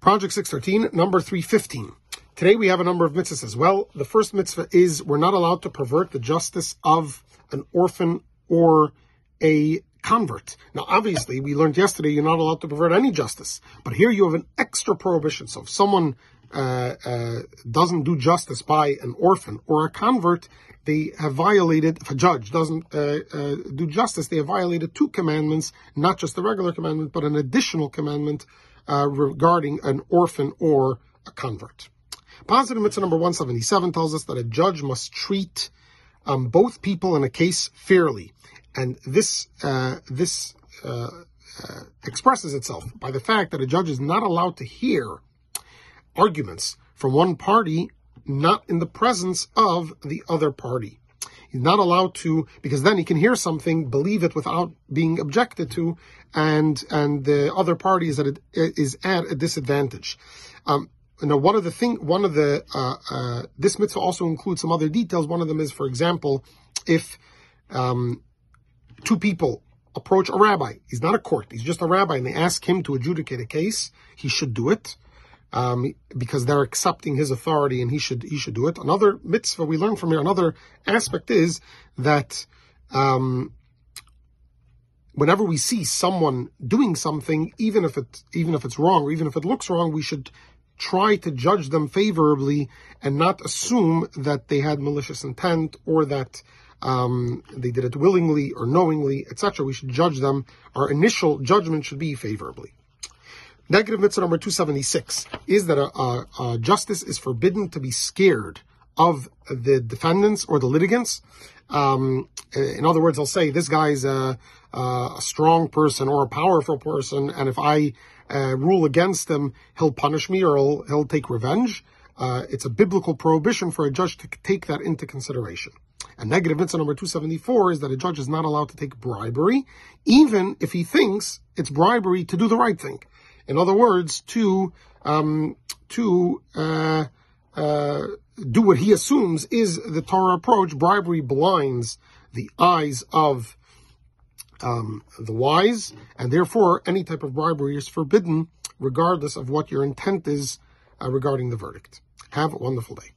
Project 613, number 315. Today we have a number of mitzvahs as well. The first mitzvah is we're not allowed to pervert the justice of an orphan or a convert. Now, obviously, we learned yesterday you're not allowed to pervert any justice, but here you have an extra prohibition. So if someone uh, uh, doesn't do justice by an orphan or a convert, they have violated, if a judge doesn't uh, uh, do justice, they have violated two commandments, not just the regular commandment, but an additional commandment uh, regarding an orphan or a convert. Positive mitzvah number 177 tells us that a judge must treat um, both people in a case fairly. And this, this expresses itself by the fact that a judge is not allowed to hear arguments from one party not in the presence of the other party. He's not allowed to, because then he can hear something, believe it without being objected to, and and the other party is at a, is at a disadvantage. Um, now, one of the thing, one of the uh, uh, this mitzvah also includes some other details. One of them is, for example, if um, two people approach a rabbi, he's not a court, he's just a rabbi, and they ask him to adjudicate a case, he should do it um, because they're accepting his authority and he should he should do it. Another mitzvah we learn from here, another aspect is that um, whenever we see someone doing something, even if it even if it's wrong or even if it looks wrong, we should try to judge them favorably and not assume that they had malicious intent or that um, they did it willingly or knowingly, etc. We should judge them. Our initial judgment should be favorably. Negative mitzvah number 276 is that a, a, a, justice is forbidden to be scared of the defendants or the litigants. Um, in other words, I'll say this guy's a, a, strong person or a powerful person, and if I uh, rule against him, he'll punish me or he'll, he'll take revenge. Uh, it's a biblical prohibition for a judge to take that into consideration. And negative mitzvah number 274 is that a judge is not allowed to take bribery, even if he thinks it's bribery to do the right thing. In other words, to um, to uh, uh, do what he assumes is the Torah approach. Bribery blinds the eyes of um, the wise, and therefore any type of bribery is forbidden, regardless of what your intent is uh, regarding the verdict. Have a wonderful day.